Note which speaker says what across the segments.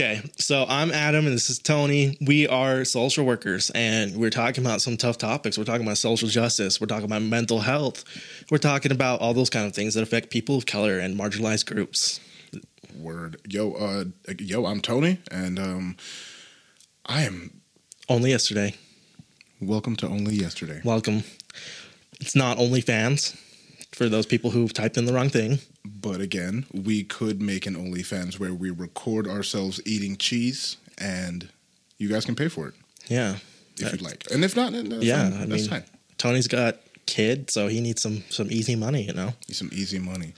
Speaker 1: Okay, so I'm Adam and this is Tony. We are social workers and we're talking about some tough topics. We're talking about social justice, we're talking about mental health, we're talking about all those kind of things that affect people of color and marginalized groups.
Speaker 2: Word, yo, uh, yo, I'm Tony, and um, I am.
Speaker 1: Only yesterday.
Speaker 2: Welcome to Only Yesterday.
Speaker 1: Welcome. It's not OnlyFans for those people who have typed in the wrong thing.
Speaker 2: But again, we could make an OnlyFans where we record ourselves eating cheese, and you guys can pay for it
Speaker 1: Yeah.
Speaker 2: if you'd like. And if not, then that's
Speaker 1: yeah,
Speaker 2: fine.
Speaker 1: I
Speaker 2: that's
Speaker 1: mean,
Speaker 2: fine.
Speaker 1: Tony's got kid, so he needs some some easy money, you know.
Speaker 2: Some easy money.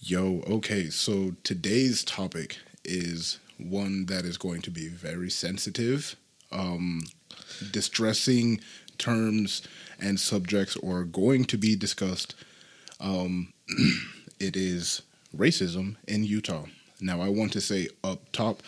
Speaker 2: Yo, okay, so today's topic is one that is going to be very sensitive. Um, distressing terms and subjects are going to be discussed. Um, it is racism in Utah. Now, I want to say up top,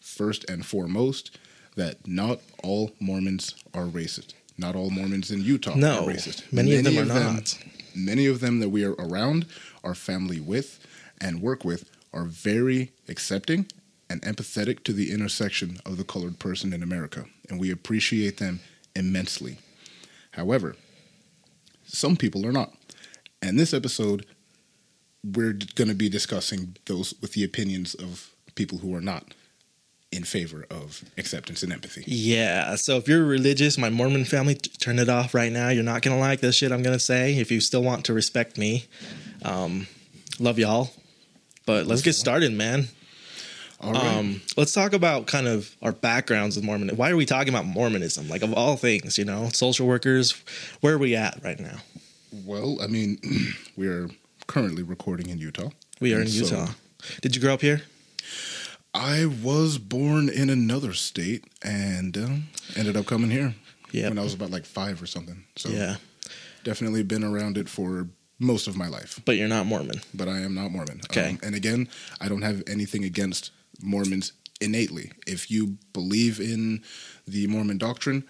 Speaker 2: first and foremost, that not all Mormons are racist. Not all Mormons in Utah
Speaker 1: No,
Speaker 2: are racist.
Speaker 1: many of them are not.
Speaker 2: Many of them that we are around, our family with, and work with are very accepting and empathetic to the intersection of the colored person in America, and we appreciate them immensely. However, some people are not. And this episode, we're going to be discussing those with the opinions of people who are not in favor of acceptance and empathy.
Speaker 1: Yeah. So if you're religious, my Mormon family, t- turn it off right now. You're not gonna like this shit I'm gonna say. If you still want to respect me, um, love y'all. But let's get started, man.
Speaker 2: All right.
Speaker 1: Um, let's talk about kind of our backgrounds with Mormon. Why are we talking about Mormonism? Like of all things, you know, social workers. Where are we at right now?
Speaker 2: well, I mean, we are currently recording in Utah.
Speaker 1: We are in
Speaker 2: And so-
Speaker 1: Utah. Did you grow up here?
Speaker 2: I was born in another state and um, ended up coming here when I was about like five or something. So
Speaker 1: yeah,
Speaker 2: definitely been around it for most of my life,
Speaker 1: but you're not Mormon.
Speaker 2: but I am not Mormon.
Speaker 1: Okay.
Speaker 2: Um, and again, I don't have anything against Mormons innately. If you believe in the Mormon doctrine,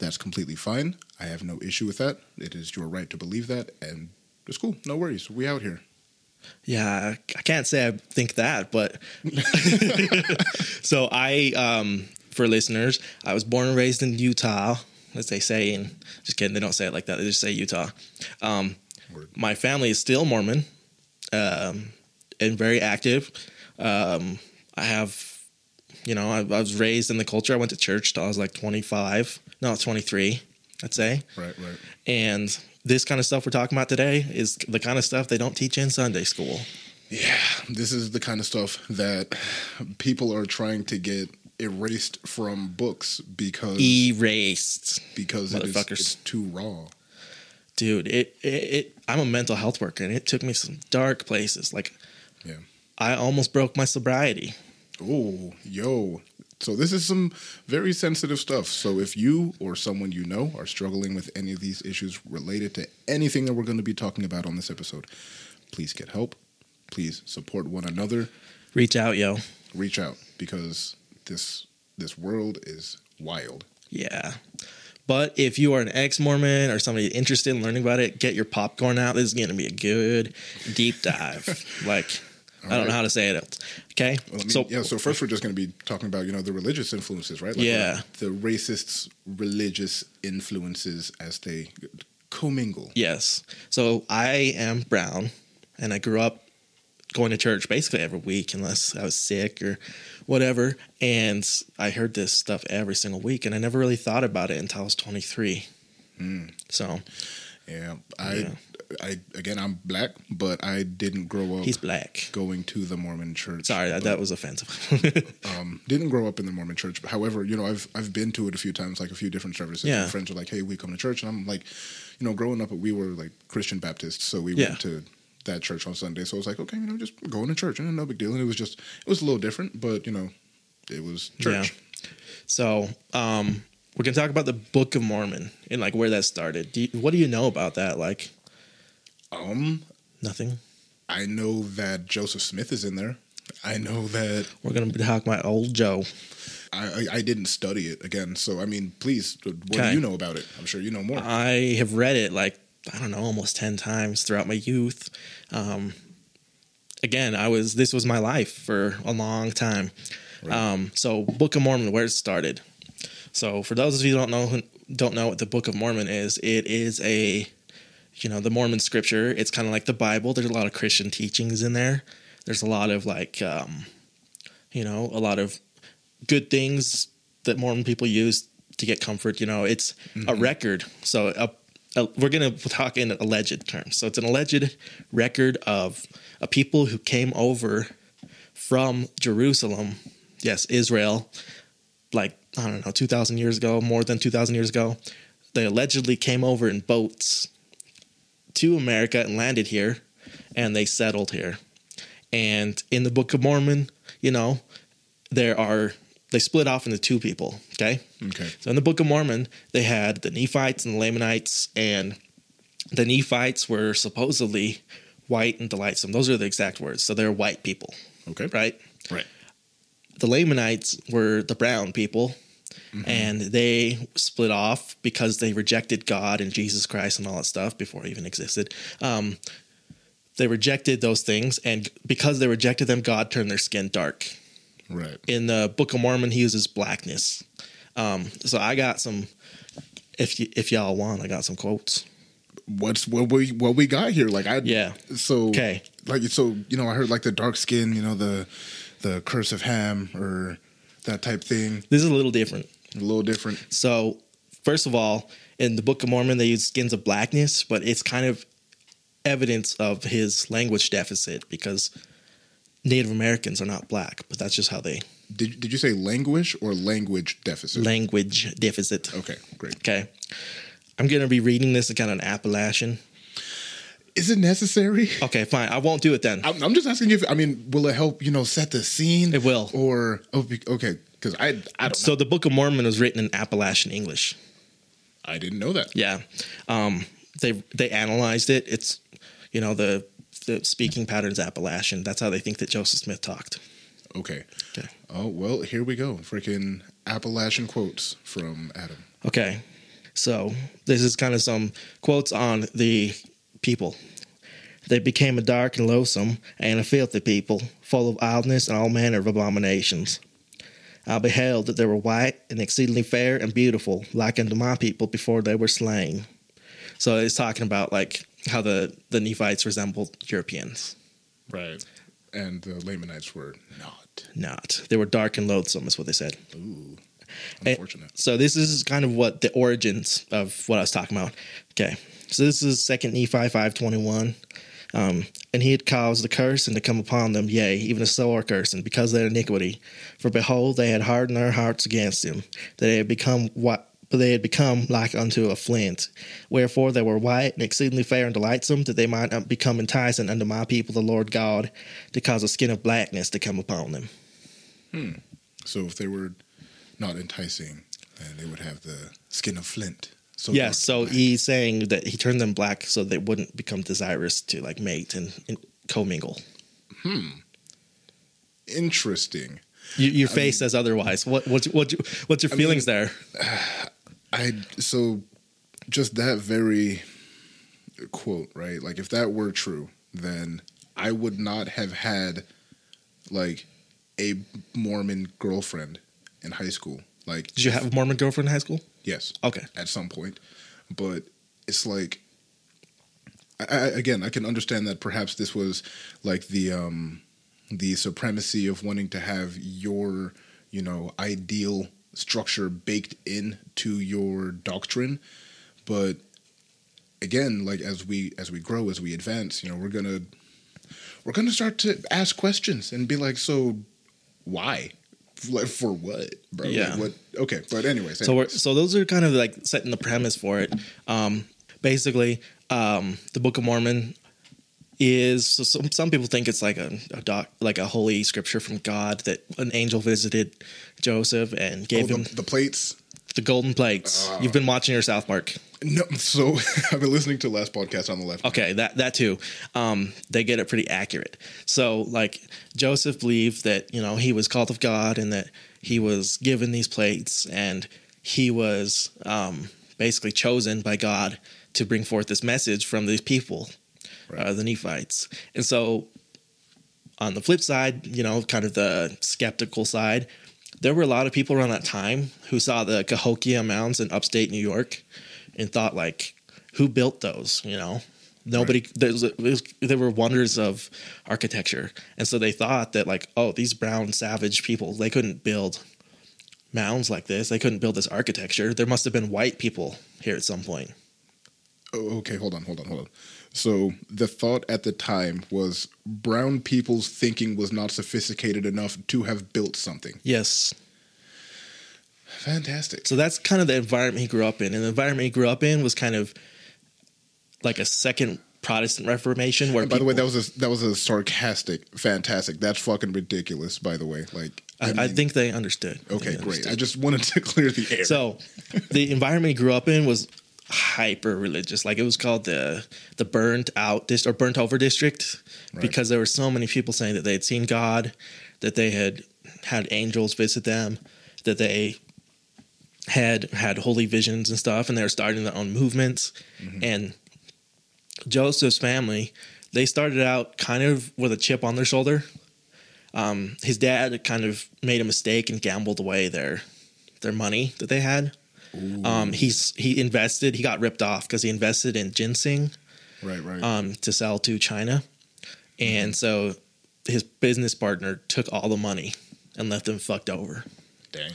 Speaker 2: that's completely fine. I have no issue with that. It is your right to believe that, and it's cool. No worries. We out here.
Speaker 1: Yeah, I can't say I think that, but so I, um, for listeners, I was born and raised in Utah, as they say. And just kidding, they don't say it like that. They just say Utah. Um, my family is still Mormon, um, and very active. Um, I have, you know, I, I was raised in the culture. I went to church till I was like 25, no, 23, I'd say.
Speaker 2: Right, right.
Speaker 1: And this kind of stuff we're talking about today is the kind of stuff they don't teach in Sunday school.
Speaker 2: Yeah, this is the kind of stuff that people are trying to get erased from books because
Speaker 1: Erased.
Speaker 2: because it is, it's too raw.
Speaker 1: dude it, it it i'm a mental health worker and it took me some dark places like
Speaker 2: Yeah.
Speaker 1: i almost broke my sobriety
Speaker 2: Oh, yo. So this is some very sensitive stuff. So if you or someone you know are struggling with any of these issues related to anything that we're going to be talking about on this episode, please get help. Please support one another.
Speaker 1: reach out yo
Speaker 2: Reach out because this this world is wild.
Speaker 1: yeah but if you are an ex-mormon or somebody interested in learning about it get your popcorn out this is going to be a good deep dive like i don't know how to say it else okay
Speaker 2: Well, I mean,
Speaker 1: so
Speaker 2: yeah. So first, we're just going to be talking about you know the religious influences, right?
Speaker 1: Yeah.
Speaker 2: The racists' religious influences as they commingle.
Speaker 1: yes so i am brown and i grew up going to church basically every week unless i was sick or whatever and i heard this stuff every single week and i never really thought about it until i was 23 hmm. so
Speaker 2: Yeah. I,
Speaker 1: Yeah.
Speaker 2: I again, I'm black, but I didn't grow up
Speaker 1: he's black
Speaker 2: going to the Mormon church.
Speaker 1: sorry that,
Speaker 2: but,
Speaker 1: that was offensive
Speaker 2: um, didn't grow up in the Mormon church. However, you know, I've I've been to it a few times, like a few different services.
Speaker 1: Yeah.
Speaker 2: My friends are like, "Hey, we come to church," and I'm like, you know, growing up, we were like Christian Baptists, so we
Speaker 1: Yeah.
Speaker 2: went to that church on Sunday. So I was like, okay, you know, just going to church, and no big deal. And it was just, it was a little different, but you know, it was church.
Speaker 1: so um we're gonna talk about the book of mormon and like where that started do you, what do you know about that like
Speaker 2: Um,
Speaker 1: nothing
Speaker 2: I know that Joseph Smith is in there. I know that
Speaker 1: we're gonna be talking about old joe
Speaker 2: I, I, didn't study it again. So I mean, please, what
Speaker 1: Okay.
Speaker 2: do you know about it? I'm sure you know more.
Speaker 1: I have read it like I don't know almost ten times throughout my youth. Um, again, I was this was my life for a long time. Um, so Book of Mormon, where it started. So for those of you who don't know who don't know what the Book of Mormon is, it is a you know the Mormon scripture. It's kind of like the Bible. There's a lot of Christian teachings in there. There's a lot of like um, you know a lot of good things that Mormon people use to get comfort. You know, it's a record. So a, a, we're going to talk in alleged terms. So it's an alleged record of a people who came over from Jerusalem, yes, Israel, like I don't know, two thousand years ago, more than two thousand years ago. They allegedly came over in boats to America and landed here, and they settled here. And in the Book of Mormon, you know, there are they split off into two people. Okay,
Speaker 2: Okay.
Speaker 1: so in the Book of Mormon, they had the Nephites and the Lamanites, and the Nephites were supposedly white and delightsome. Those are the exact words. So they're white people,
Speaker 2: Okay.
Speaker 1: right?
Speaker 2: Right.
Speaker 1: The Lamanites were the brown people, and they split off because they rejected God and Jesus Christ and all that stuff before it even existed. Um, they rejected those things, and because they rejected them, God turned their skin dark
Speaker 2: Right.
Speaker 1: in the Book of Mormon, he uses blackness. Um, so I got some. If if y'all want, I got some quotes.
Speaker 2: What's what we what we got here? Like I
Speaker 1: Yeah.
Speaker 2: So
Speaker 1: Okay.
Speaker 2: Like so, you know, I heard like the dark skin. You know, the the curse of Ham or that type thing.
Speaker 1: This is a little different.
Speaker 2: A little different.
Speaker 1: So first of all, in the Book of Mormon, they use skins of blackness, but it's kind of evidence of his language deficit because Native Americans are not black, but that's just how they
Speaker 2: Did did you say language or language deficit?
Speaker 1: language deficit.
Speaker 2: okay, great.
Speaker 1: Okay. I'm gonna be reading this in kind of an Appalachian.
Speaker 2: Is it necessary?
Speaker 1: Okay, fine. I won't do it then.
Speaker 2: I'm, I'm just asking if I mean, will it help? You know, set the scene.
Speaker 1: It will.
Speaker 2: Or oh, okay, because I I don't
Speaker 1: So
Speaker 2: know.
Speaker 1: the Book of Mormon was written in Appalachian English.
Speaker 2: I didn't know that.
Speaker 1: Yeah, um, they they analyzed it. It's you know the the speaking patterns Appalachian. That's how they think that Joseph Smith talked.
Speaker 2: Okay.
Speaker 1: Okay.
Speaker 2: Oh well, here we go. Freaking Appalachian quotes from Adam.
Speaker 1: Okay, so this is kind of some quotes on the people. They became a dark and loathsome and a filthy people, full of idleness and all manner of abominations. I beheld that they were white and exceedingly fair and beautiful, like unto my people before they were slain. So it's talking about like how the the Nephites resembled Europeans.
Speaker 2: Right. And the Lamanites were not.
Speaker 1: Not. They were dark and loathsome, is what they said.
Speaker 2: Ooh.
Speaker 1: Eh,
Speaker 2: Unfortunate.
Speaker 1: So this is kind of what the origins of what I was talking about. Okay, so this is Second Nephi five twenty one, um, and he had caused the curse and to come upon them, yea, even a sore curse, and because of their iniquity. For behold, they had hardened their hearts against him; that they had become what. They had become like unto a flint. Wherefore they were white and exceedingly fair and delightsome, that they might become enticing unto my people, the Lord God, to cause a skin of blackness to come upon them. Hmm.
Speaker 2: So if they were not enticing, then they would have the skin of flint. So
Speaker 1: Yes, so
Speaker 2: black.
Speaker 1: he's saying that he turned them black so they wouldn't become desirous to like mate and, and commingle. Hmm.
Speaker 2: Interesting.
Speaker 1: You, your face says otherwise. What what's what, what's your feelings there?
Speaker 2: I so just that very quote, right? Like if that were true, then I would not have had like a Mormon girlfriend in high school. Like
Speaker 1: Did you have a Mormon girlfriend in high school?
Speaker 2: Yes,
Speaker 1: Okay,
Speaker 2: at some point, but it's like I, I, again, I can understand that perhaps this was like the um the supremacy of wanting to have your you know ideal structure baked into your doctrine, but again, like as we as we grow, as we advance, you know, we're gonna we're gonna start to ask questions and be like, so why? Like for what, bro? Like,
Speaker 1: Yeah.
Speaker 2: what? Okay, but anyways,
Speaker 1: so we're
Speaker 2: anyways.
Speaker 1: so those are kind of like setting the premise for it. Um, basically, um, the Book of Mormon is so some some people think it's like a, a doc, like a holy scripture from God that an angel visited Joseph and
Speaker 2: Oh,
Speaker 1: gave him
Speaker 2: the, the plates.
Speaker 1: the golden plates. You've been watching your South Park.
Speaker 2: No, so I've been listening to last podcast on the left.
Speaker 1: Okay, that that too. Um, they get it pretty accurate. So, like Joseph believed that you know he was called of God and that he was given these plates and he was um, basically chosen by God to bring forth this message from these people, uh, the Nephites. And so, on the flip side, you know, kind of the skeptical side, there were a lot of people around that time who saw the Cahokia Mounds in upstate New York and thought like, who built those? You know, nobody. Right. There, was, was, there were wonders of architecture, and so they thought that like, oh, these brown savage people, they couldn't build mounds like this. They couldn't build this architecture. There must have been white people here at some point.
Speaker 2: Oh, okay, hold on, hold on, hold on. So the thought at the time was brown people's thinking was not sophisticated enough to have built something.
Speaker 1: Yes.
Speaker 2: Fantastic.
Speaker 1: So that's kind of the environment he grew up in. And the environment he grew up in was kind of like a second Protestant Reformation. Where
Speaker 2: by people, the way, that was a that was a sarcastic, fantastic. That's fucking ridiculous. By the way, like
Speaker 1: I, I, mean, I think they understood.
Speaker 2: Okay,
Speaker 1: they
Speaker 2: great. I just wanted to clear the air.
Speaker 1: So, the environment he grew up in was hyper religious. Like it was called the the burnt out district or burnt over district right. because there were so many people saying that they had seen God, that they had had angels visit them, that they had had holy visions and stuff, and they were starting their own movements. Mm-hmm. And Joseph's family, they started out kind of with a chip on their shoulder. Um, his dad kind of made a mistake and gambled away their their money that they had um, he's he invested. He got ripped off because he invested in ginseng,
Speaker 2: right, right,
Speaker 1: um, to sell to China, and mm-hmm. so his business partner took all the money and left him fucked over.
Speaker 2: Dang.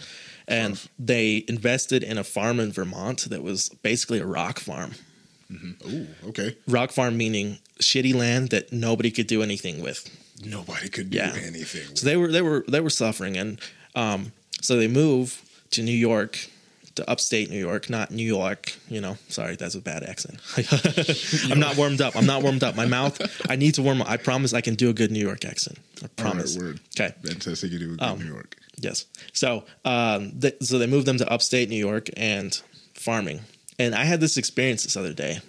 Speaker 1: And they invested in a farm in Vermont that was basically a rock farm.
Speaker 2: Mm-hmm. Ooh, okay.
Speaker 1: Rock farm meaning shitty land that nobody could do anything with.
Speaker 2: Nobody could do yeah. anything. With.
Speaker 1: So they were they were they were suffering, and um, so they move to New York to upstate New York, not New York. You know, sorry, that's a bad accent. I'm not warmed up. I'm not warmed up. My mouth. I need to warm up. I promise I can do a good New York accent. I promise.
Speaker 2: Right, word.
Speaker 1: Okay.
Speaker 2: Fantastic. You do a good um, New York.
Speaker 1: Yes. So, um, th- so they moved them to upstate New York and farming. And I had this experience this other day.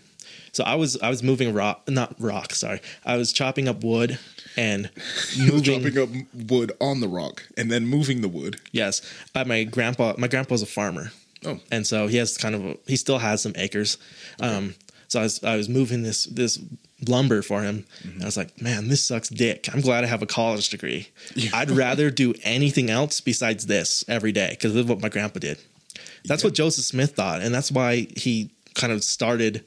Speaker 1: So I was I was moving rock, not rock. Sorry, I was chopping up wood and
Speaker 2: moving chopping up wood on the rock and then moving the wood.
Speaker 1: Yes, uh, my grandpa. My grandpa was a farmer,
Speaker 2: Oh,
Speaker 1: and so he has kind of a, he still has some acres. Okay. Um, so I was I was moving this this lumber for him, mm-hmm. and I was like, man, this sucks dick. I'm glad I have a college degree. Yeah. I'd rather do anything else besides this every day because this is what my grandpa did. That's yeah. what Joseph Smith thought, and that's why he kind of started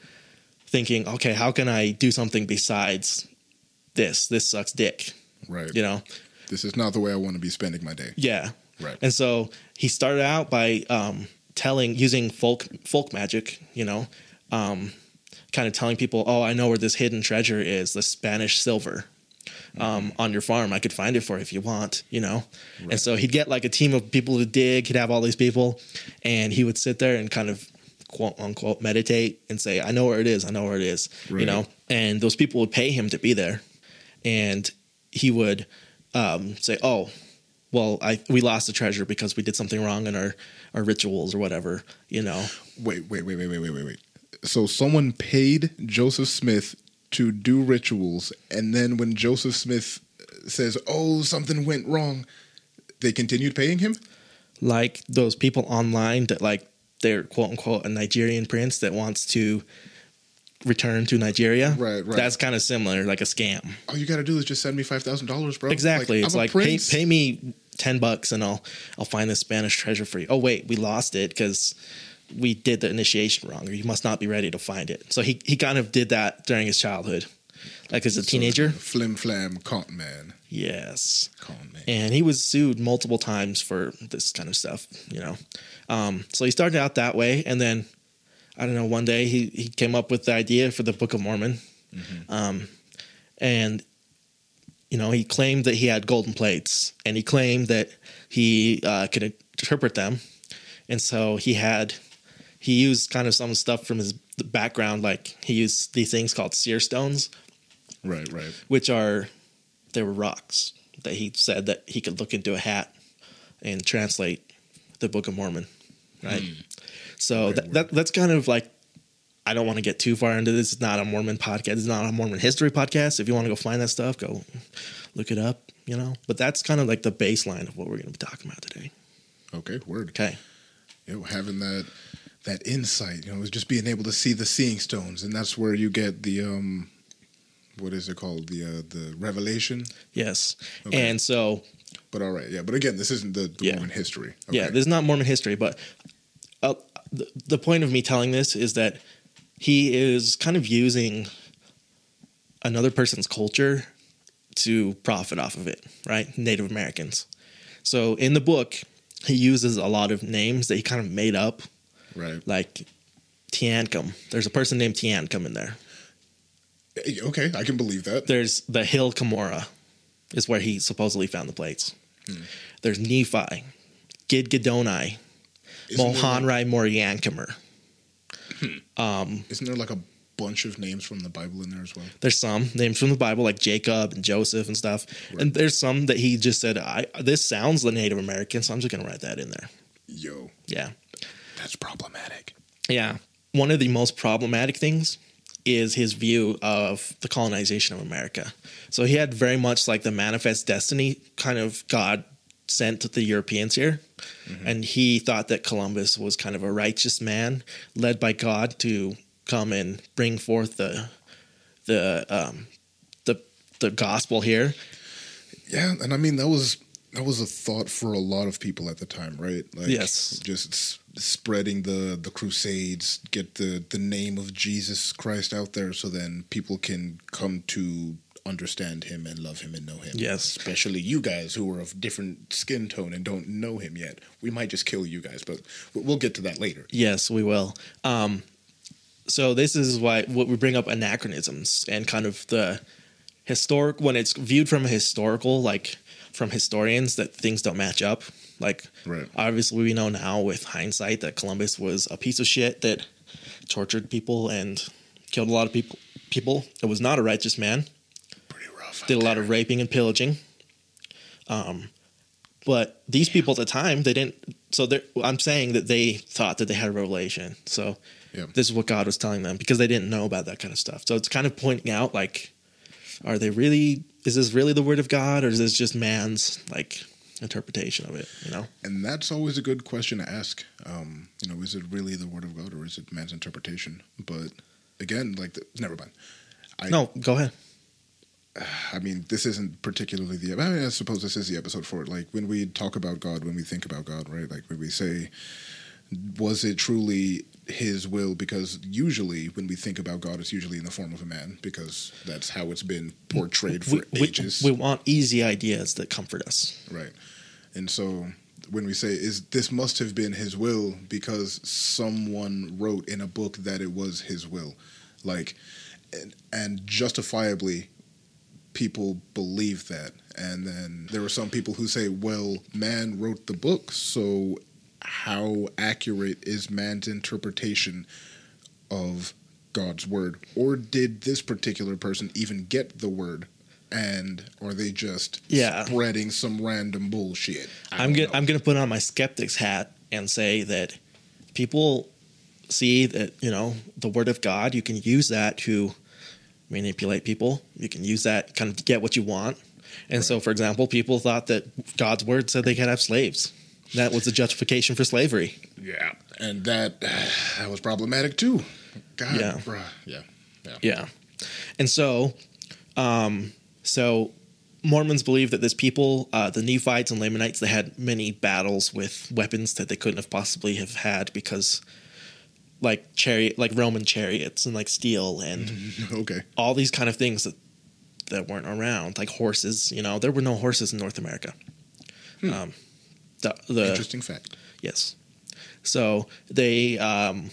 Speaker 1: thinking, okay, how can I do something besides this? This sucks dick.
Speaker 2: Right.
Speaker 1: You know,
Speaker 2: this is not the way I want to be spending my day.
Speaker 1: Yeah.
Speaker 2: Right.
Speaker 1: And so he started out by um, telling using folk folk magic, you know, um, kind of telling people, "Oh, I know where this hidden treasure is, the Spanish silver." Um, on your farm, I could find it for you if you want, you know. Right. And so he'd get like a team of people to dig. He'd have all these people, and he would sit there and kind of quote unquote meditate and say, "I know where it is. I know where it is," right. you know. And those people would pay him to be there, and he would um, say, "Oh, well, I we lost the treasure because we did something wrong in our our rituals or whatever, you know.
Speaker 2: Wait, wait, wait, wait, wait, wait, wait, wait. So someone paid Joseph Smith to do rituals, and then when Joseph Smith uh, says, "Oh, something went wrong," they continued paying him.
Speaker 1: Like those people online that like they're quote unquote a Nigerian prince that wants to return to Nigeria.
Speaker 2: Right, right.
Speaker 1: That's kind of similar, like a scam.
Speaker 2: All you got to do is just send me five thousand dollars, bro.
Speaker 1: Exactly. Like, it's like pay, pay me ten bucks and I'll I'll find this Spanish treasure for you. Oh wait, we lost it because we did the initiation wrong, or you must not be ready to find it. So he he kind of did that during his childhood, like as a so teenager.
Speaker 2: Flim flam con man.
Speaker 1: Yes. Con man. And he was sued multiple times for this kind of stuff. You know, um, so he started out that way, and then I don't know. One day he he came up with the idea for the Book of Mormon, mm-hmm. um, and you know, he claimed that he had golden plates and he claimed that he uh, could interpret them. And so he had, he used kind of some stuff from his background, like he used these things called seer stones.
Speaker 2: Right, right.
Speaker 1: Which are, they were rocks that he said that he could look into a hat and translate the Book of Mormon. Right. Mm. So that, that, that's kind of like I don't want to get too far into this. It's not a Mormon podcast. It's not a Mormon history podcast. If you want to go find that stuff, go look it up, you know. But that's kind of like the baseline of what we're going to be talking about today.
Speaker 2: Okay, word.
Speaker 1: Okay.
Speaker 2: You know, having that that insight, you know, is just being able to see the seeing stones, and that's where you get the um what is it called the uh, the Revelation.
Speaker 1: Yes,
Speaker 2: Okay.
Speaker 1: and so
Speaker 2: But all right, yeah. But again, this isn't the, the
Speaker 1: Yeah.
Speaker 2: Mormon history.
Speaker 1: Yeah, this is not Mormon history, but uh, the, the point of me telling this is that he is kind of using another person's culture to profit off of it, right? Native Americans. So in the book, he uses a lot of names that he kind of made up,
Speaker 2: right.
Speaker 1: like Teancum. There's a person named Teancum in there.
Speaker 2: Eh, Okay, I can believe that.
Speaker 1: There's the hill Cumorah, is where he supposedly found the plates. Hmm. There's Nephi, Gidgiddoni,
Speaker 2: Isn't there, like,
Speaker 1: Mahonri hmm.
Speaker 2: um, isn't there like a bunch of names from the Bible in there as well?
Speaker 1: There's some names from the Bible like Jacob and Joseph and stuff, and there's some that he just said, "I this sounds the Native American, so I'm just gonna write that in there."
Speaker 2: Yo,
Speaker 1: Yeah,
Speaker 2: that's problematic.
Speaker 1: yeah. One of the most problematic things is his view of the colonization of America. So he had very much like the manifest destiny kind of God sent the Europeans here. And he thought that Columbus was kind of a righteous man led by God to come and bring forth the the um the the gospel here.
Speaker 2: Yeah, and I mean that was that was a thought for a lot of people at the time, right? Like,
Speaker 1: Yes.
Speaker 2: just s- spreading the the crusades, get the the name of Jesus Christ out there, so then people can come to understand him and love him and know him.
Speaker 1: Yes.
Speaker 2: especially you guys who are of different skin tone and don't know him yet. We might just kill you guys, but we'll get to that later.
Speaker 1: Yes, we will. Um, so this is why what we bring up anachronisms and kind of the historic when it's viewed from a historical like from historians that things don't match up. Like
Speaker 2: Right.
Speaker 1: obviously we know now with hindsight that Columbus was a piece of shit that tortured people and killed a lot of people. People. It was not a righteous man.
Speaker 2: Pretty rough.
Speaker 1: Did a lot
Speaker 2: there.
Speaker 1: of raping and pillaging. Um, but these people at the time they didn't. So they're- I'm saying that they thought that they had a revelation. So
Speaker 2: Yeah.
Speaker 1: this is what God was telling them because they didn't know about that kind of stuff. So it's kind of pointing out like, are they really? Is this really the word of God, or is this just man's like interpretation of it? You know?
Speaker 2: And that's always a good question to ask. Um, you know, is it really the word of God or is it man's interpretation? But again, like, the, never mind. I,
Speaker 1: No, go ahead.
Speaker 2: I mean, this isn't particularly the. I, mean, I suppose this is the episode for it. Like when we talk about God, when we think about God, right? Like when we say, was it truly His will? Because usually, when we think about God, it's usually in the form of a man, because that's how it's been portrayed for
Speaker 1: We, we,
Speaker 2: ages.
Speaker 1: we want easy ideas that comfort us.
Speaker 2: Right. And so when we say is this must have been his will because someone wrote in a book that it was his will. Like and, and justifiably people believe that. And then there are some people who say, well, man wrote the book, so how accurate is man's interpretation of God's word? Or did this particular person even get the word? And are they just
Speaker 1: Yeah.
Speaker 2: spreading some random bullshit? I
Speaker 1: I'm gonna. I'm gonna put on my skeptics hat and say that people see that you know the word of God. You can use that to manipulate people. You can use that kind of to get what you want. And so, for example, people thought that God's word said they could have slaves. That was the justification for slavery.
Speaker 2: Yeah, and that that was problematic too. God,
Speaker 1: Yeah.
Speaker 2: bruh. yeah, yeah,
Speaker 1: Yeah. And so, um, so Mormons believe that this people, uh, the Nephites and Lamanites, they had many battles with weapons that they couldn't have possibly have had because, like chariot, like Roman chariots and like steel and
Speaker 2: okay,
Speaker 1: all these kind of things that that weren't around, like horses. You know, there were no horses in North America. Um, the the
Speaker 2: interesting fact.
Speaker 1: Yes. So they um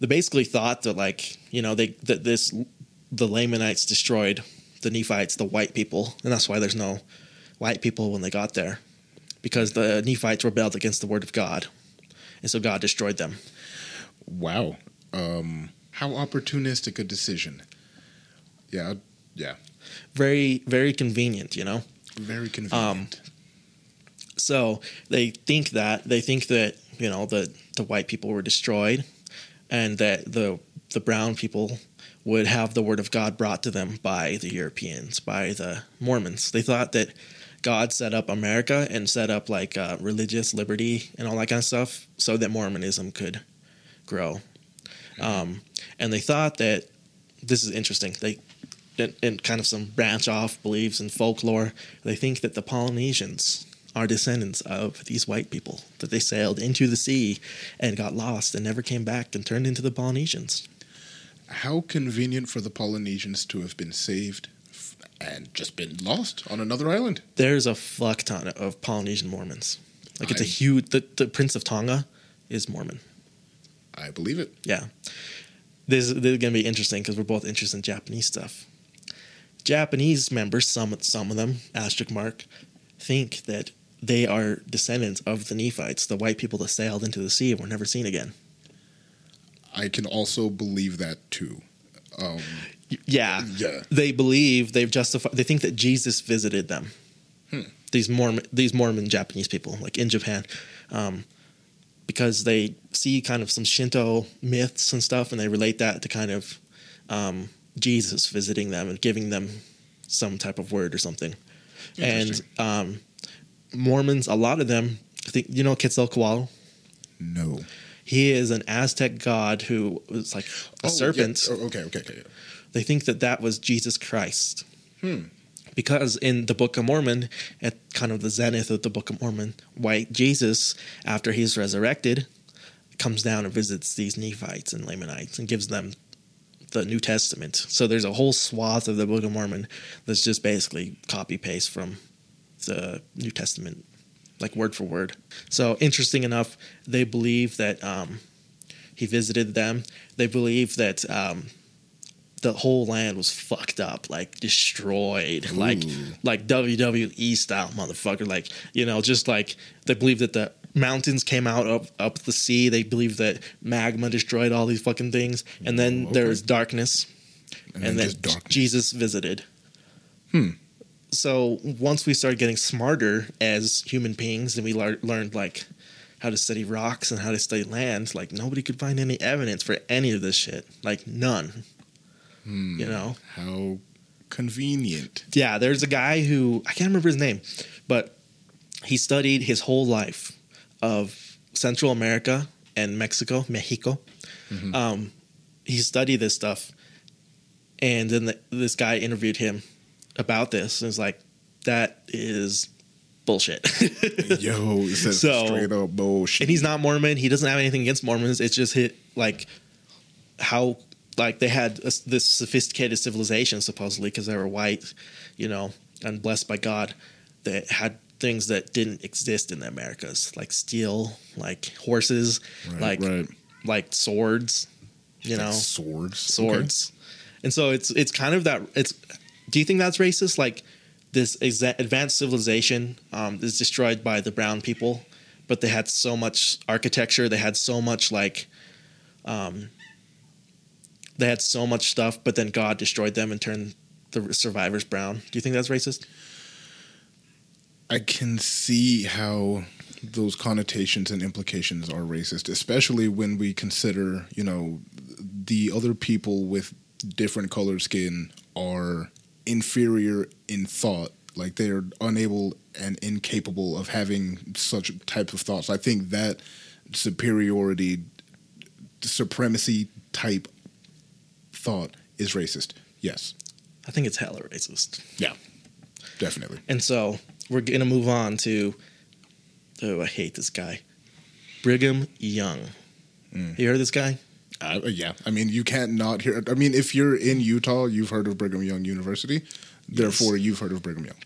Speaker 1: they basically thought that like, you know, they that this the Lamanites destroyed the Nephites, the white people, and that's why there's no white people when they got there. Because the Nephites rebelled against the word of God. And so God destroyed them.
Speaker 2: Wow, um, how opportunistic a decision. Yeah, yeah,
Speaker 1: Very, very convenient, you know?
Speaker 2: very
Speaker 1: Um,
Speaker 2: convenient.
Speaker 1: So they think that they think that you know the the white people were destroyed, and that the the brown people would have the word of God brought to them by the Europeans, by the Mormons. They thought that God set up America and set up like uh, religious liberty and all that kind of stuff, so that Mormonism could grow. Um, and they thought that this is interesting. They and, kind of some branch off beliefs and folklore. They think that the Polynesians are descendants of these white people that they sailed into the sea and got lost and never came back and turned into the Polynesians.
Speaker 2: How convenient for the Polynesians to have been saved f- and just been lost on another island.
Speaker 1: There's a fuck ton of Polynesian Mormons. Like it's a
Speaker 2: I-
Speaker 1: huge. The, the Prince of Tonga is Mormon.
Speaker 2: I believe it.
Speaker 1: Yeah. This, this is going to be interesting because we're both interested in Japanese stuff. Japanese members, some some of them, asterisk mark, think that they are descendants of the Nephites, the white people that sailed into the sea and were never seen again.
Speaker 2: I can also believe that too. Um,
Speaker 1: Yeah.
Speaker 2: Yeah.
Speaker 1: They believe they've justified. They think that Jesus visited them.
Speaker 2: Hmm.
Speaker 1: These Mormon, these Mormon Japanese people, like in Japan, um, because they see kind of some Shinto myths and stuff, and they relate that to kind of um, Jesus visiting them and giving them some type of word or something. And um, Mormons, a lot of them, I think you know Quetzalcoatl.
Speaker 2: no.
Speaker 1: He is an Aztec god who was like a
Speaker 2: Oh, yeah.
Speaker 1: serpent
Speaker 2: Oh, okay, okay, okay.
Speaker 1: they think that that was Jesus Christ.
Speaker 2: Hmm.
Speaker 1: Because in the Book of Mormon, at kind of the zenith of the Book of Mormon, white Jesus, after he's resurrected, comes down and visits these Nephites and Lamanites and gives them the New Testament. So there's a whole swath of the Book of Mormon that's just basically copy paste from the New Testament, like word for word. So interesting enough, they believe that um, he visited them. They believe that um, the whole land was fucked up, like destroyed, like
Speaker 2: Ooh.
Speaker 1: like WWE style, motherfucker. Like you know, just like they believe that the mountains came out up up the sea. They believe that magma destroyed all these fucking things, and then
Speaker 2: Okay.
Speaker 1: there was darkness,
Speaker 2: And,
Speaker 1: and,
Speaker 2: then,
Speaker 1: then
Speaker 2: darkness.
Speaker 1: Jesus visited.
Speaker 2: Hmm.
Speaker 1: So once we started getting smarter as human beings, and we lear- learned like how to study rocks and how to study land, like nobody could find any evidence for any of this shit. Like none.
Speaker 2: Hmm.
Speaker 1: You know.
Speaker 2: How convenient.
Speaker 1: Yeah, there's a guy who I can't remember his name, but he studied his whole life of Central America and Mexico, Mexico.
Speaker 2: Mhm.
Speaker 1: Um, he studied this stuff, and then the, this guy interviewed him about this, and like, "That is bullshit."
Speaker 2: Yo,
Speaker 1: So-
Speaker 2: straight up bullshit.
Speaker 1: and he's not Mormon. He doesn't have anything against Mormons. It's just hit like how like they had a, this sophisticated civilization supposedly because they were white, you know, and blessed by God. They had things that didn't exist in the Americas, like steel, like horses,
Speaker 2: Right,
Speaker 1: like
Speaker 2: right.
Speaker 1: like swords, you
Speaker 2: Like
Speaker 1: know,
Speaker 2: swords.
Speaker 1: swords. And so it's it's kind of that. It's. Do you think that's racist? Like this advanced civilization um, is destroyed by the brown people, but they had so much architecture. They had so much like, um, they had so much stuff, but then God destroyed them and turned the survivors brown. Do you think that's racist?
Speaker 2: I can see how those connotations and implications are racist, especially when we consider, you know, the other people with different colored skin are inferior in thought. Like they're unable and incapable of having such type of thoughts. I think that superiority, supremacy type thought is racist. Yes,
Speaker 1: I think it's hella racist. Yeah.
Speaker 2: Definitely.
Speaker 1: And so we're gonna move on to. Oh, I hate this guy, Brigham Young.
Speaker 2: Mm.
Speaker 1: You heard of this guy?
Speaker 2: Uh, yeah, I mean, you can't not hear. I mean, if you're in Utah, you've heard of Brigham Young University. Therefore, you've heard of Brigham Young.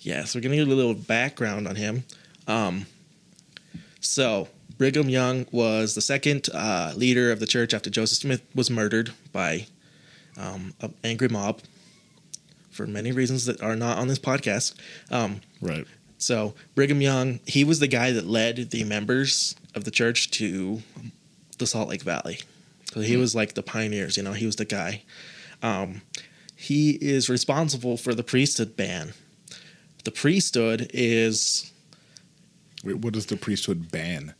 Speaker 1: Yeah, so we're gonna give a little background on him. Um, so Brigham Young was the second uh, leader of the church after Joseph Smith was murdered by um, an angry mob for many reasons that are not on this podcast. Um,
Speaker 2: Right.
Speaker 1: so Brigham Young, he was the guy that led the members of the church to the Salt Lake Valley. So he was like the pioneers, you know, he was the guy. Um, he is responsible for the priesthood ban. The priesthood is
Speaker 2: Wait, what does the priesthood ban?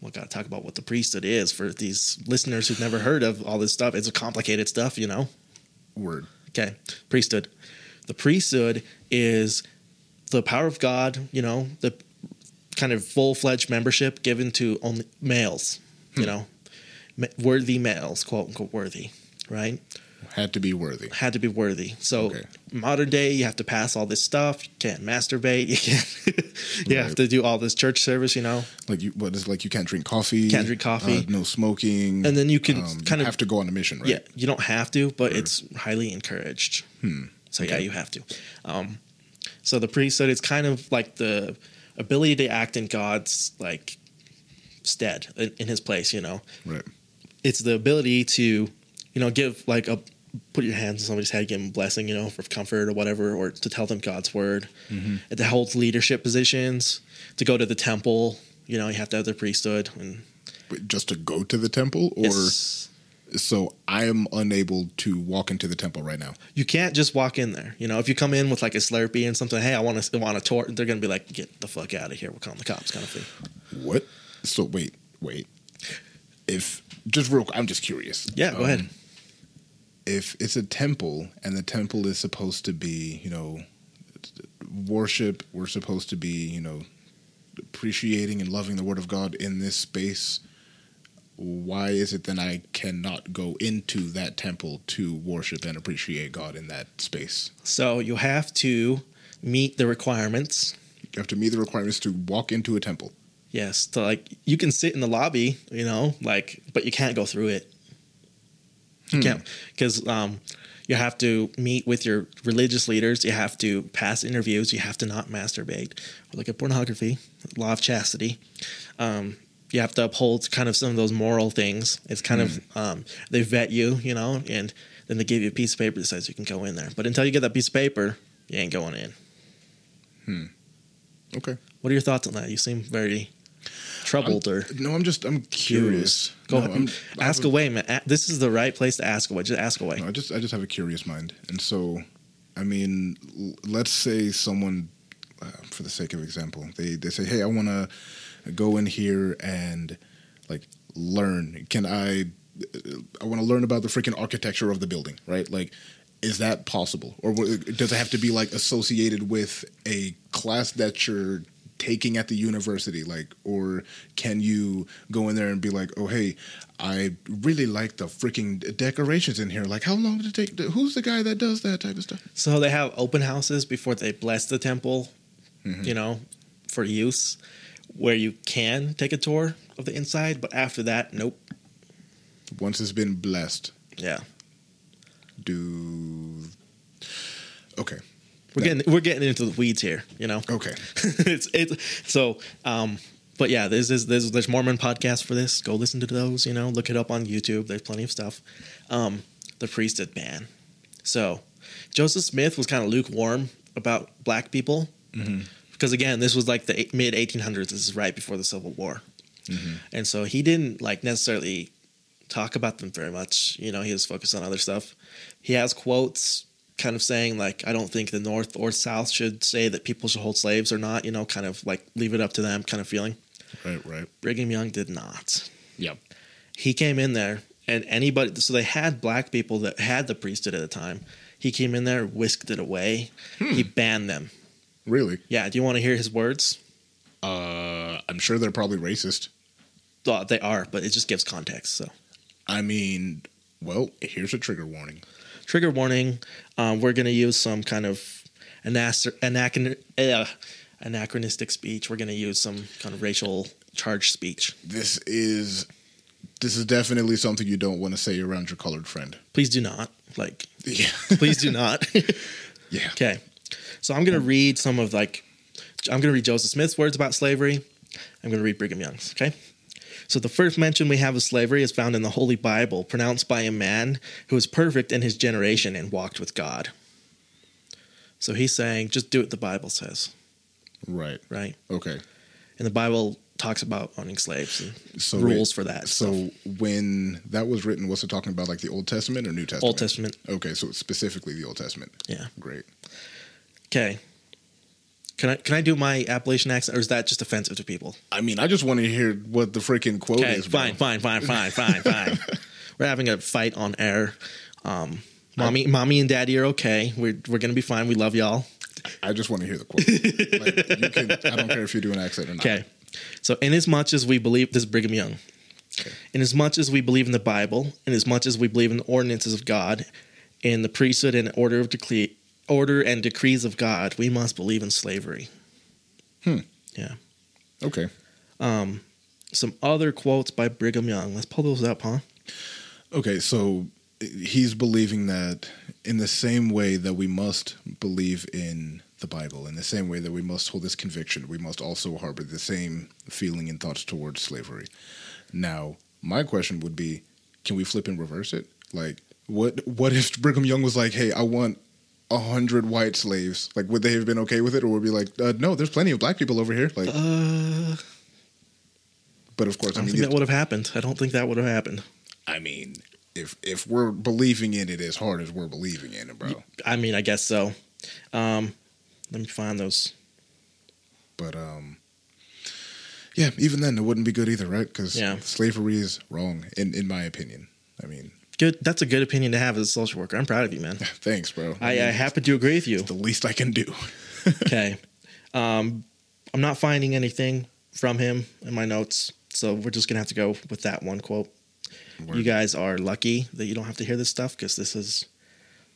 Speaker 1: we got to talk about what the priesthood is for these listeners who've never heard of all this stuff. It's a complicated stuff, you know.
Speaker 2: Word.
Speaker 1: Okay, priesthood. The priesthood is the power of God, you know, the kind of full fledged membership given to only males, you know, worthy males, quote unquote worthy, right?
Speaker 2: had to be worthy.
Speaker 1: had to be worthy. So
Speaker 2: Okay.
Speaker 1: modern day, you have to pass all this stuff. You can't masturbate. You can't. you have to do all this church service. You know,
Speaker 2: Like you, what is like you can't drink coffee.
Speaker 1: Can't drink coffee.
Speaker 2: uh, no smoking.
Speaker 1: And then you can
Speaker 2: um,
Speaker 1: kind of-
Speaker 2: have to go on a mission, right?
Speaker 1: yeah, you don't have to, but it's highly encouraged.
Speaker 2: Hmm.
Speaker 1: So yeah, you have to. Um, so the priesthood is kind of like the ability to act in God's like stead in, in His place. You know,
Speaker 2: Right.
Speaker 1: it's the ability to, you know, give like a put your hands on somebody's head, give them a blessing, you know, for comfort or whatever, or to tell them God's word,
Speaker 2: Mm-hmm.
Speaker 1: and to hold leadership positions, to go to the temple. You know, you have to have the priesthood, and
Speaker 2: just to go to the temple, or so I am unable to walk into the temple right now.
Speaker 1: you can't just walk in there. You know, if you come in with like a Slurpee and something, hey, I want to want a tour, they're gonna be like, get the fuck out of here. We're calling the cops, kind of thing.
Speaker 2: What? So wait, wait. If just real, I'm just curious.
Speaker 1: Yeah, go
Speaker 2: Um,
Speaker 1: ahead.
Speaker 2: If it's a temple and the temple is supposed to be, you know, worship, we're supposed to be, you know, appreciating and loving the Word of God in this space. Why is it then I cannot go into that temple to worship and appreciate God in that space?
Speaker 1: So you have to meet the requirements.
Speaker 2: You have to meet the requirements to walk into a temple.
Speaker 1: Yes, like you can sit in the lobby, you know, like, but you can't go through it. You
Speaker 2: Hmm.
Speaker 1: can't because um, you have to meet with your religious leaders. You have to pass interviews. You have to not masturbate or look at pornography. Law of chastity. Um, you have to uphold kind of some of those moral things. It's kind of um, they vet you, you know, and then they give you a piece of paper that says you can go in there. But until you get that piece of paper, you ain't going in. Hmm.
Speaker 2: Okay.
Speaker 1: What are your thoughts on that? You seem very troubled or
Speaker 2: No, I'm just I'm curious.
Speaker 1: Go
Speaker 2: No,
Speaker 1: ahead.
Speaker 2: I'm-
Speaker 1: ask
Speaker 2: a-
Speaker 1: away, man. This is the right place to ask away. Just ask away.
Speaker 2: No, I just I just have a curious mind, and so I mean, let's say someone, uh, for the sake of example, they they say, hey, I want to go in here and like learn. Can I? I want to learn about the freaking architecture of the building, right? Like, is that possible, or does it have to be like associated with a class that you're taking at the university like or can you go in there and be like oh hey i really like the freaking decorations in here like how long did it take who's the guy that does that type of stuff
Speaker 1: So they have open houses before they bless the temple,
Speaker 2: Mm-hmm.
Speaker 1: you know, for use, where you can take a tour of the inside. But after that, nope.
Speaker 2: once it's been blessed
Speaker 1: Yeah,
Speaker 2: do okay
Speaker 1: we're
Speaker 2: Yeah.
Speaker 1: getting we're getting into the weeds here. You know,
Speaker 2: okay
Speaker 1: it's it's so. Um, but yeah, there's, there's there's there's Mormon podcasts for this. Go listen to those. You know, look it up on YouTube. There's plenty of stuff. Um, the priesthood ban. So Joseph Smith was kind of lukewarm about black people because again, this was like the mid 1800s. This is right before the Civil War, and so he didn't like necessarily talk about them very much. You know, he was focused on other stuff. He has quotes kind of saying like I don't think the North or South should say that people should hold slaves or not. You know, kind of like leave it up to them kind of feeling.
Speaker 2: right right
Speaker 1: Brigham Young did not.
Speaker 2: yep
Speaker 1: He came in there and anybody so they had black people that had the priesthood at the time. He came in there, whisked it away. He banned them.
Speaker 2: really
Speaker 1: Yeah, do you want to hear his words?
Speaker 2: uh i'm sure they're probably racist
Speaker 1: Well, they are, but it just gives context. So,
Speaker 2: i mean well here's a trigger warning
Speaker 1: trigger warning: um, we're going to use some kind of uh, anachronistic speech. We're going to use some kind of racial charged speech.
Speaker 2: this is this is definitely something you don't want to say around your colored friend
Speaker 1: Please do not like.
Speaker 2: yeah
Speaker 1: Please do not.
Speaker 2: yeah
Speaker 1: Okay. So I'm going to read some of like I'm going to read Joseph Smith's words about slavery. I'm going to read Brigham Young's, okay? So the first mention we have of slavery is found in the Holy Bible, pronounced by a man who was perfect in his generation and walked with God. So he's saying just do what the Bible says,
Speaker 2: right
Speaker 1: right?
Speaker 2: okay
Speaker 1: And the Bible talks about owning slaves and
Speaker 2: So
Speaker 1: rules
Speaker 2: wait,
Speaker 1: for that.
Speaker 2: So
Speaker 1: stuff.
Speaker 2: when that was written, was it talking about like the Old Testament or New Testament?
Speaker 1: Old Testament.
Speaker 2: Okay, so it's specifically the Old Testament.
Speaker 1: Yeah.
Speaker 2: Great.
Speaker 1: Okay. Can I can I do my Appalachian accent or is that just offensive to people?
Speaker 2: I mean, I just want to hear what the freaking quote
Speaker 1: Okay,
Speaker 2: is. bro.
Speaker 1: fine, fine, fine, fine, fine, fine. We're having a fight on air. Um, mommy, mommy, and daddy are okay. We're we're gonna be fine. We love y'all.
Speaker 2: I just want to hear the quote. like, you can, I don't care if you do an accent or not.
Speaker 1: Okay. So, inasmuch as much as we believe, this is Brigham Young.
Speaker 2: Okay.
Speaker 1: Inasmuch as much as we believe in the Bible, inasmuch as much as we believe in the ordinances of God, in the priesthood and order of decree, order and decrees of God, we must believe in slavery.
Speaker 2: Hmm.
Speaker 1: Yeah.
Speaker 2: Okay.
Speaker 1: Um, some other quotes by Brigham Young. Let's pull those up, huh?
Speaker 2: Okay, so he's believing that in the same way that we must believe in the Bible, in the same way that we must hold this conviction, we must also harbor the same feeling and thoughts towards slavery. Now, my question would be, can we flip and reverse it? Like, what what if Brigham Young was like, "Hey, I want a hundred white slaves"? Like, would they have been okay with it, or would be like, uh, "No, there's plenty of black people over here"? Like,
Speaker 1: Uh,
Speaker 2: but of course,
Speaker 1: I
Speaker 2: I
Speaker 1: don't
Speaker 2: mean,
Speaker 1: think that would have happened. I don't think that would have happened.
Speaker 2: I mean, if if we're believing in it as hard as we're believing in it, bro.
Speaker 1: I mean, I guess so. Um, let me find those.
Speaker 2: But um, yeah, even then, it wouldn't be good either, right? Because
Speaker 1: Yeah.
Speaker 2: slavery is wrong, in in my opinion. I mean,
Speaker 1: Good. That's a good opinion to have as a social worker. I'm proud of you, man.
Speaker 2: thanks, bro.
Speaker 1: I, I happen to agree with you.
Speaker 2: it's the least I can do.
Speaker 1: Okay. Um, I'm not finding anything from him in my notes, so we're just gonna have to go with that one quote. You guys are lucky that you don't have to hear this stuff because this is,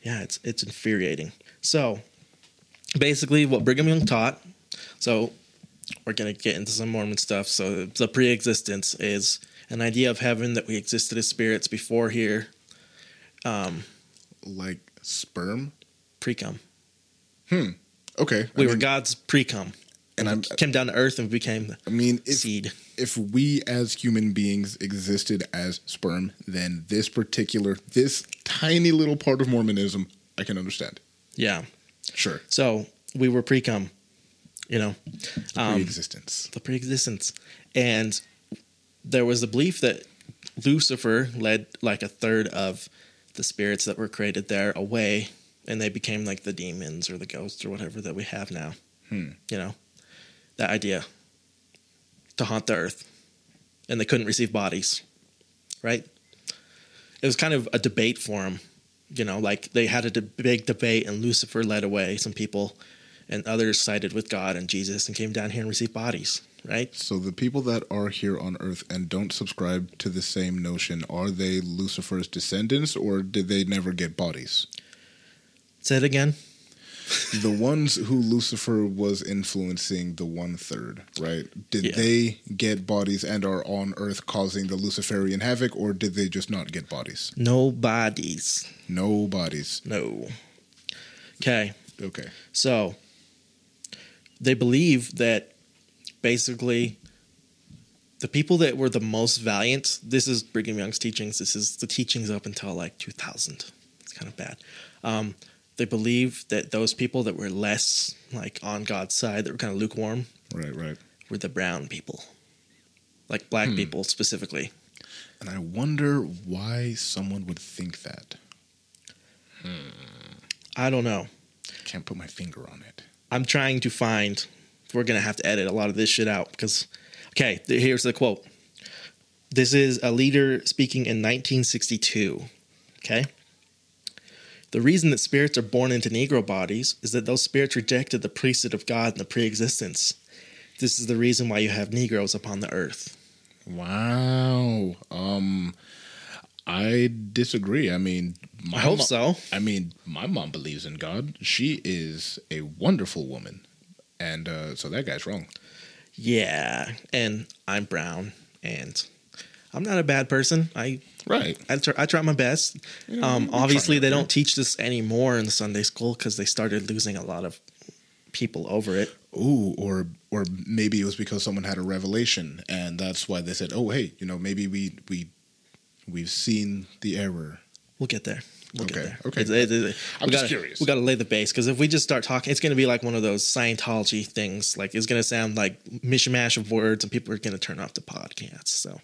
Speaker 1: yeah, it's it's infuriating. So, basically, what Brigham Young taught. So, we're gonna get into some Mormon stuff. So, the pre-existence is an idea of heaven that we existed as spirits before here,
Speaker 2: like sperm.
Speaker 1: pre-cum.
Speaker 2: Okay, I
Speaker 1: We were God's pre-cum,
Speaker 2: and
Speaker 1: and
Speaker 2: I'm.
Speaker 1: came down to earth and became
Speaker 2: I mean, if
Speaker 1: seed.
Speaker 2: if we as human beings existed as sperm, then this particular, this tiny little part of Mormonism, I can understand.
Speaker 1: Yeah.
Speaker 2: Sure,
Speaker 1: So we were pre-cum, you know, um,
Speaker 2: pre-existence.
Speaker 1: the pre-existence, and there was a belief that Lucifer led like a third of the spirits that were created there away, and they became like the demons or the ghosts or whatever that we have now.
Speaker 2: Hmm.
Speaker 1: You know, that idea to haunt the earth, and they couldn't receive bodies, right? It was kind of a debate for them. You know, like they had a de- big debate, and Lucifer led away some people, and others sided with God and Jesus and came down here and received bodies, right?
Speaker 2: So the people that are here on Earth and don't subscribe to the same notion, are they Lucifer's descendants or did they never get bodies?
Speaker 1: Say it again.
Speaker 2: the ones who Lucifer was influencing the one third, right? Did
Speaker 1: Yeah.
Speaker 2: they get bodies and are on Earth causing the Luciferian havoc, or did they just not get bodies?
Speaker 1: No bodies.
Speaker 2: No bodies.
Speaker 1: No. Okay.
Speaker 2: Okay.
Speaker 1: So they believe that basically the people that were the most valiant, this is Brigham Young's teachings, this is the teachings up until like 2000. It's kind of bad. Um, they believe that those people that were less like on God's side, that were kind of lukewarm,
Speaker 2: Right, right.
Speaker 1: were the brown people, like black
Speaker 2: Hmm.
Speaker 1: people specifically.
Speaker 2: And I wonder why someone would think that.
Speaker 1: I don't know.
Speaker 2: Can't put my finger on it.
Speaker 1: I'm trying to find. We're gonna have to edit a lot of this shit out because. Okay, here's the quote. This is a leader speaking in 1962. Okay. The reason that spirits are born into Negro bodies is that those spirits rejected the priesthood of God and the pre-existence. This is the reason why you have Negroes upon the earth.
Speaker 2: Wow. Um, I disagree. I mean, my
Speaker 1: I hope
Speaker 2: mo-
Speaker 1: so.
Speaker 2: I mean, my mom believes in God. She is a wonderful woman, and uh, so that guy's wrong.
Speaker 1: Yeah, and I'm brown, and I'm not a bad person. I
Speaker 2: Right.
Speaker 1: I try, I try my best.
Speaker 2: Yeah,
Speaker 1: Um, obviously, they don't teach this anymore in Sunday school because they started losing a lot of people over it.
Speaker 2: Ooh, or or maybe it was because someone had a revelation, and that's why they said, "Oh, hey, you know, maybe we we we've seen the error."
Speaker 1: We'll get there. We'll
Speaker 2: Okay,
Speaker 1: get there.
Speaker 2: okay.
Speaker 1: It's- it- it-
Speaker 2: I'm
Speaker 1: we
Speaker 2: just
Speaker 1: gotta,
Speaker 2: curious.
Speaker 1: We got to lay the base because if we just start talking, it's going to be like one of those Scientology things. Like it's going to sound like mishmash of words, and people are going to turn off the podcast. So,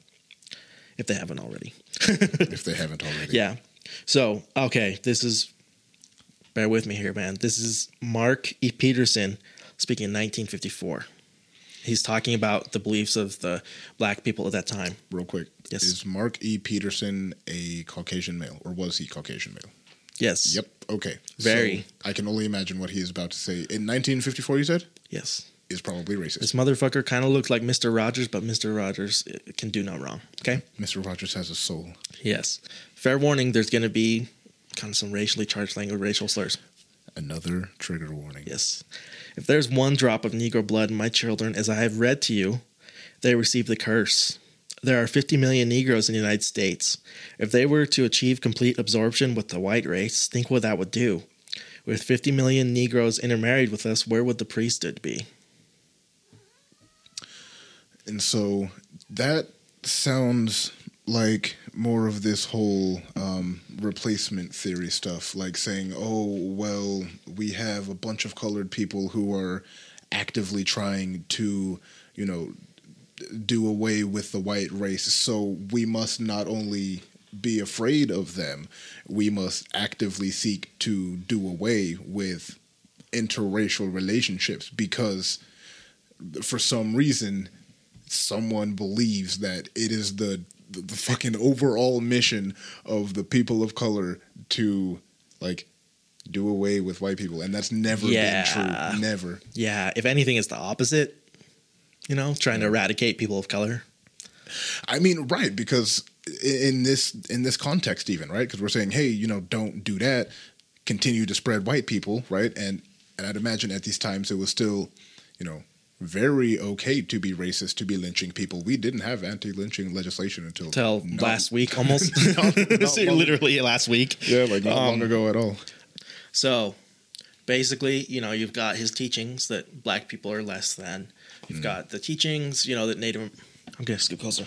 Speaker 1: if they haven't already.
Speaker 2: if they haven't already.
Speaker 1: Yeah. So, okay, this is bear with me here, man. This is Mark E. Petersen speaking in 1954. He's talking about the beliefs of the black people at that time.
Speaker 2: Real quick,
Speaker 1: Yes.
Speaker 2: is Mark E. Petersen a Caucasian male, or was he Caucasian male?
Speaker 1: Yes.
Speaker 2: Yep. Okay.
Speaker 1: Very.
Speaker 2: So I can only imagine what he is about to say. In 1954, you said
Speaker 1: Yes.
Speaker 2: is probably racist.
Speaker 1: This motherfucker kind of looked like Mr. Rogers, but Mr. Rogers uh, can do no wrong. Okay.
Speaker 2: Mr. Rogers has a soul.
Speaker 1: Yes. Fair warning. There's going to be kind of some racially charged language, racial slurs.
Speaker 2: Another trigger warning.
Speaker 1: Yes. If there's one drop of Negro blood in my children, as I have read to you, they receive the curse. There are 50 million Negroes in the United States. If they were to achieve complete absorption with the white race, think what that would do. With 50 million Negroes intermarried with us, where would the priesthood be?
Speaker 2: And so that sounds like more of this whole um, replacement theory stuff, like saying, oh, well, we have a bunch of colored people who are actively trying to, you know, do away with the white race. So we must not only be afraid of them, we must actively seek to do away with interracial relationships because for some reason someone believes that it is the the, fucking overall mission of the people of color to like do away with white people and that's never
Speaker 1: Yeah.
Speaker 2: been true never
Speaker 1: Yeah, if anything, it's the opposite. You know, trying to eradicate people of color.
Speaker 2: I mean, right? Because in this in this context, even right, because we're saying, hey, you know, don't do that. Continue to spread white people, right? And and I'd imagine at these times it was still, you know, very okay to be racist, to be lynching people. We didn't have anti-lynching legislation until not-
Speaker 1: last week, almost.
Speaker 2: not long-
Speaker 1: Literally last week.
Speaker 2: Yeah, like not
Speaker 1: Um,
Speaker 2: long ago at all.
Speaker 1: So basically, you know, you've got his teachings that black people are less than. You've hmm. got the teachings, you know, that Native. I'm gonna scoot closer.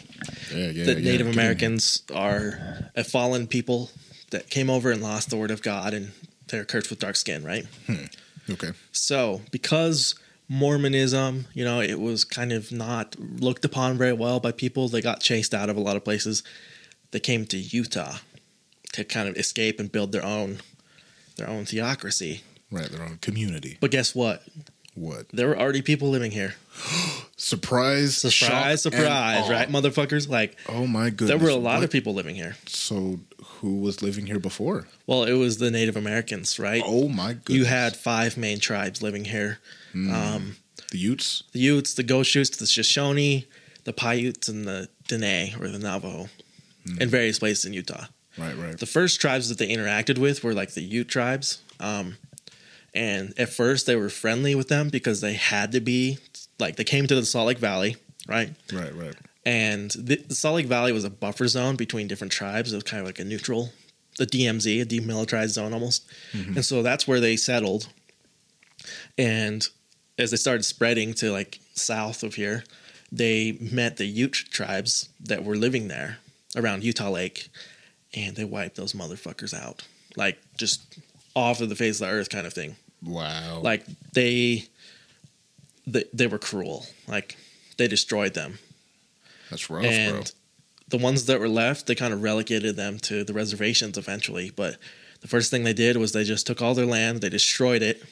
Speaker 2: Yeah, yeah.
Speaker 1: that
Speaker 2: yeah,
Speaker 1: Native. Americans are a fallen people that came over and lost the word of God, and they're cursed with dark skin, right? Hmm.
Speaker 2: Okay.
Speaker 1: So, because Mormonism, you know, it was kind of not looked upon very well by people. They got chased out of a lot of places. They came to Utah to kind of escape and build their own their own theocracy.
Speaker 2: Right, their own community.
Speaker 1: But guess what?
Speaker 2: What?
Speaker 1: There were already people living here.
Speaker 2: Surprise!
Speaker 1: Surprise, surprise, right, motherfuckers? Like
Speaker 2: Oh my goodness!
Speaker 1: there were a lot
Speaker 2: What?
Speaker 1: of people living here.
Speaker 2: So who was living here before?
Speaker 1: Well, it was the Native Americans, right?
Speaker 2: Oh my goodness!
Speaker 1: you had five main tribes living here. Um,
Speaker 2: the Utes.
Speaker 1: the Utes, the Goshutes, the Shoshone, the Paiutes, and the Dene or the Navajo, in various places in Utah.
Speaker 2: Right, right.
Speaker 1: The first tribes that they interacted with were like the Ute tribes, um, and at first they were friendly with them because they had to be like they came to the Salt Lake Valley, right?
Speaker 2: right, right.
Speaker 1: And the, the Salt Lake Valley was a buffer zone between different tribes. It was kind of like a neutral, the DMZ, a demilitarized zone almost. Mm-hmm. And so that's where they settled. And as they started spreading to like south of here, they met the Ute tribes that were living there around Utah Lake, and they wiped those motherfuckers out, like just off of the face of the earth, kind of thing
Speaker 2: Wow.
Speaker 1: like they, they they were cruel like they destroyed them
Speaker 2: that's rough,
Speaker 1: and
Speaker 2: bro.
Speaker 1: the ones that were left they kind of relegated them to the reservations eventually but the first thing they did was they just took all their land they destroyed it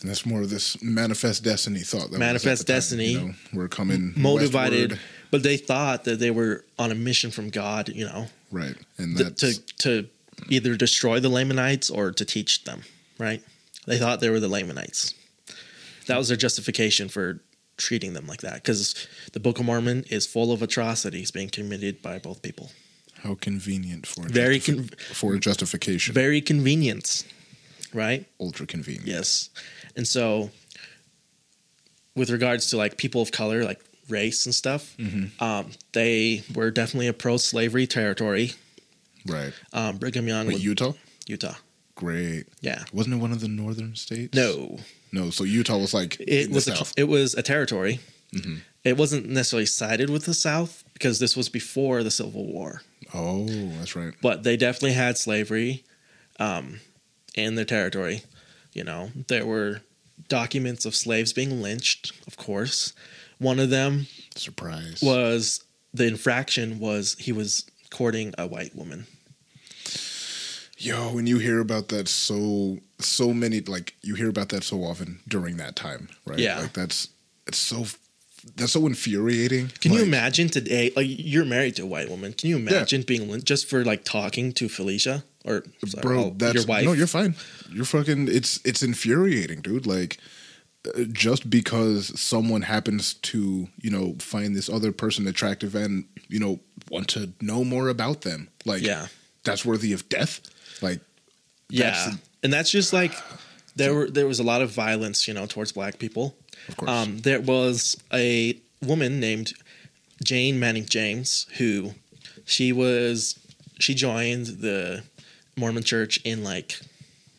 Speaker 2: And that's more of this manifest destiny thought. That
Speaker 1: Manifest
Speaker 2: the time,
Speaker 1: destiny.
Speaker 2: you know, we're coming
Speaker 1: motivated
Speaker 2: westward.
Speaker 1: but they thought that they were on a mission from god you know
Speaker 2: right? And
Speaker 1: th- to to either destroy the lamanites or to teach them right they thought they were the lamanites that was their justification for treating them like that because the book of mormon is full of atrocities being committed by both people
Speaker 2: how convenient for a
Speaker 1: Very
Speaker 2: justifi-
Speaker 1: con-
Speaker 2: for a justification.
Speaker 1: very convenience right
Speaker 2: ultra convenient.
Speaker 1: yes and so with regards to like people of color like race and stuff um, they were definitely a pro-slavery territory
Speaker 2: Right.
Speaker 1: um, brigham young
Speaker 2: Wait,
Speaker 1: was
Speaker 2: Utah.
Speaker 1: utah
Speaker 2: Great.
Speaker 1: yeah
Speaker 2: Wasn't it one of the northern states?
Speaker 1: no
Speaker 2: No. So Utah was like
Speaker 1: it was a,
Speaker 2: south.
Speaker 1: it was a territory.
Speaker 2: Mm-hmm.
Speaker 1: It wasn't necessarily sided with the South because this was before the Civil War,
Speaker 2: oh, that's right.
Speaker 1: but they definitely had slavery um, in their territory. You know, there were documents of slaves being lynched. Of course, one of them
Speaker 2: Surprise.
Speaker 1: was the infraction was he was courting a white woman.
Speaker 2: Yo, when you hear about that so so many like you hear about that so often during that time, right?
Speaker 1: Yeah.
Speaker 2: Like that's it's so that's so infuriating.
Speaker 1: Can you imagine today? Like you're married to a white woman. Can you imagine being lynched just for like talking to Felicia or sorry,
Speaker 2: bro?
Speaker 1: oh,
Speaker 2: that's
Speaker 1: your wife?
Speaker 2: no, you're fine. You're fucking. It's it's infuriating, dude. Like uh, just because someone happens to you know find this other person attractive and you know want to know more about them, like
Speaker 1: Yeah.
Speaker 2: that's worthy of death. Like,
Speaker 1: Yeah,
Speaker 2: That's-
Speaker 1: and that's just like there were there was a lot of violence, you know, towards black people.
Speaker 2: Of course.
Speaker 1: Um, there was a woman named Jane Manning James who she was she joined the Mormon Church in like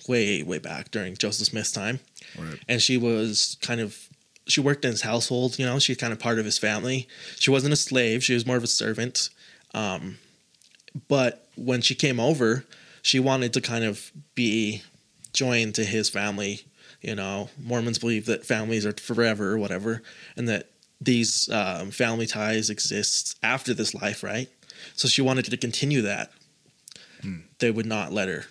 Speaker 1: way way back during Joseph Smith's time,
Speaker 2: Right.
Speaker 1: and she was kind of she worked in his household. You know, she's kind of part of his family. She wasn't a slave; she was more of a servant. Um, but when she came over, she wanted to kind of be joined to his family. You know, Mormons believe that families are forever or whatever, and that these um, family ties exist after this life, right? So she wanted to continue that. They would not let her.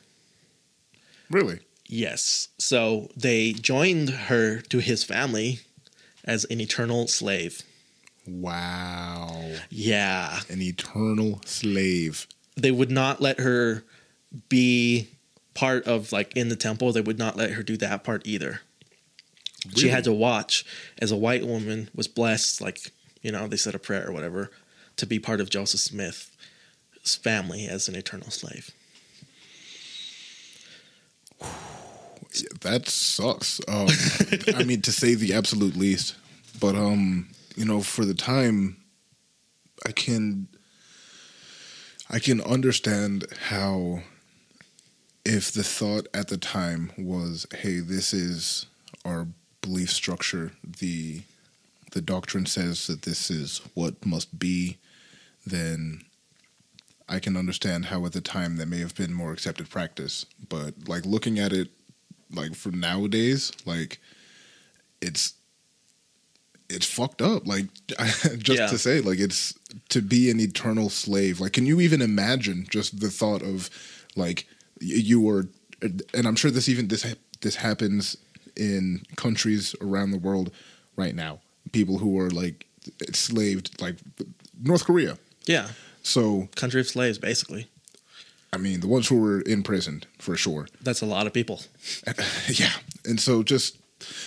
Speaker 2: really?
Speaker 1: Yes. So they joined her to his family as an eternal slave.
Speaker 2: Wow.
Speaker 1: Yeah.
Speaker 2: An eternal slave.
Speaker 1: They would not let her be part of like in the temple. They would not let her do that part either. She had to watch as a white woman was blessed, like, you know, they said a prayer or whatever, to be part of Joseph Smith's family as an eternal slave.
Speaker 2: That sucks. Um, I mean, to say the absolute least. But um, you know, for the time, I can, I can understand how, if the thought at the time was, "Hey, this is our belief structure," the, the doctrine says that this is what must be, then I can understand how at the time that may have been more accepted practice. But like looking at it like for nowadays, like it's it's fucked up. Like just
Speaker 1: Yeah.
Speaker 2: to say, like it's to be an eternal slave. Like, can you even imagine just the thought of like you were, and I'm sure this even this this happens in countries around the world right now. People who are like enslaved, like North Korea.
Speaker 1: Yeah.
Speaker 2: So
Speaker 1: Country of slaves, basically.
Speaker 2: I mean, the ones who were imprisoned for sure.
Speaker 1: That's a lot of people.
Speaker 2: yeah and so just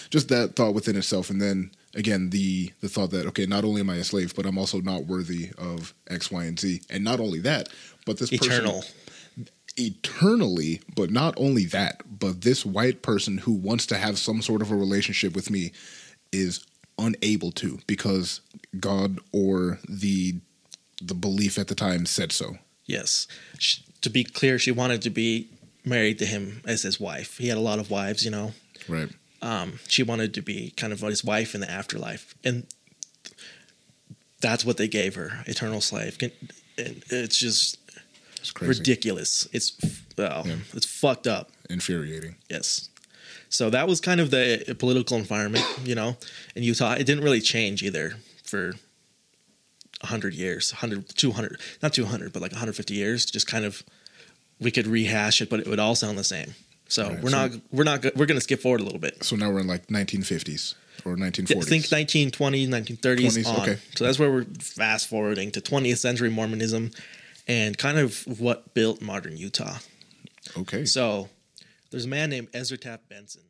Speaker 2: just that thought within itself and then again the the thought that okay not only am i a slave but i'm also not worthy of x y and z and not only that but this
Speaker 1: Eternal.
Speaker 2: person eternally but not only that but this white person who wants to have some sort of a relationship with me is unable to because god or the the belief at the time said so
Speaker 1: Yes. Sh to be clear, she wanted to be married to him as his wife. He had a lot of wives, you know.
Speaker 2: right
Speaker 1: Um, she wanted to be kind of his wife in the afterlife, and that's what they gave her, eternal slave. And it's just
Speaker 2: it's crazy
Speaker 1: ridiculous. It's well,
Speaker 2: Yeah.
Speaker 1: it's fucked up.
Speaker 2: infuriating
Speaker 1: Yes. So that was kind of the political environment, you know, in Utah. It didn't really change either for 100 years, 100, 200, not 200, but like 150 years. Just kind of, we could rehash it, but it would all sound the same. So
Speaker 2: Right,
Speaker 1: we're
Speaker 2: so-
Speaker 1: not, we're not, we're going to skip forward a little bit.
Speaker 2: so now we're in like 1950s or 1940s
Speaker 1: Think 1920s, 1930s
Speaker 2: 20s,
Speaker 1: on.
Speaker 2: okay.
Speaker 1: So that's where we're fast forwarding to 20th century Mormonism and kind of what built modern Utah.
Speaker 2: okay
Speaker 1: So there's a man named Ezra Taft Benson.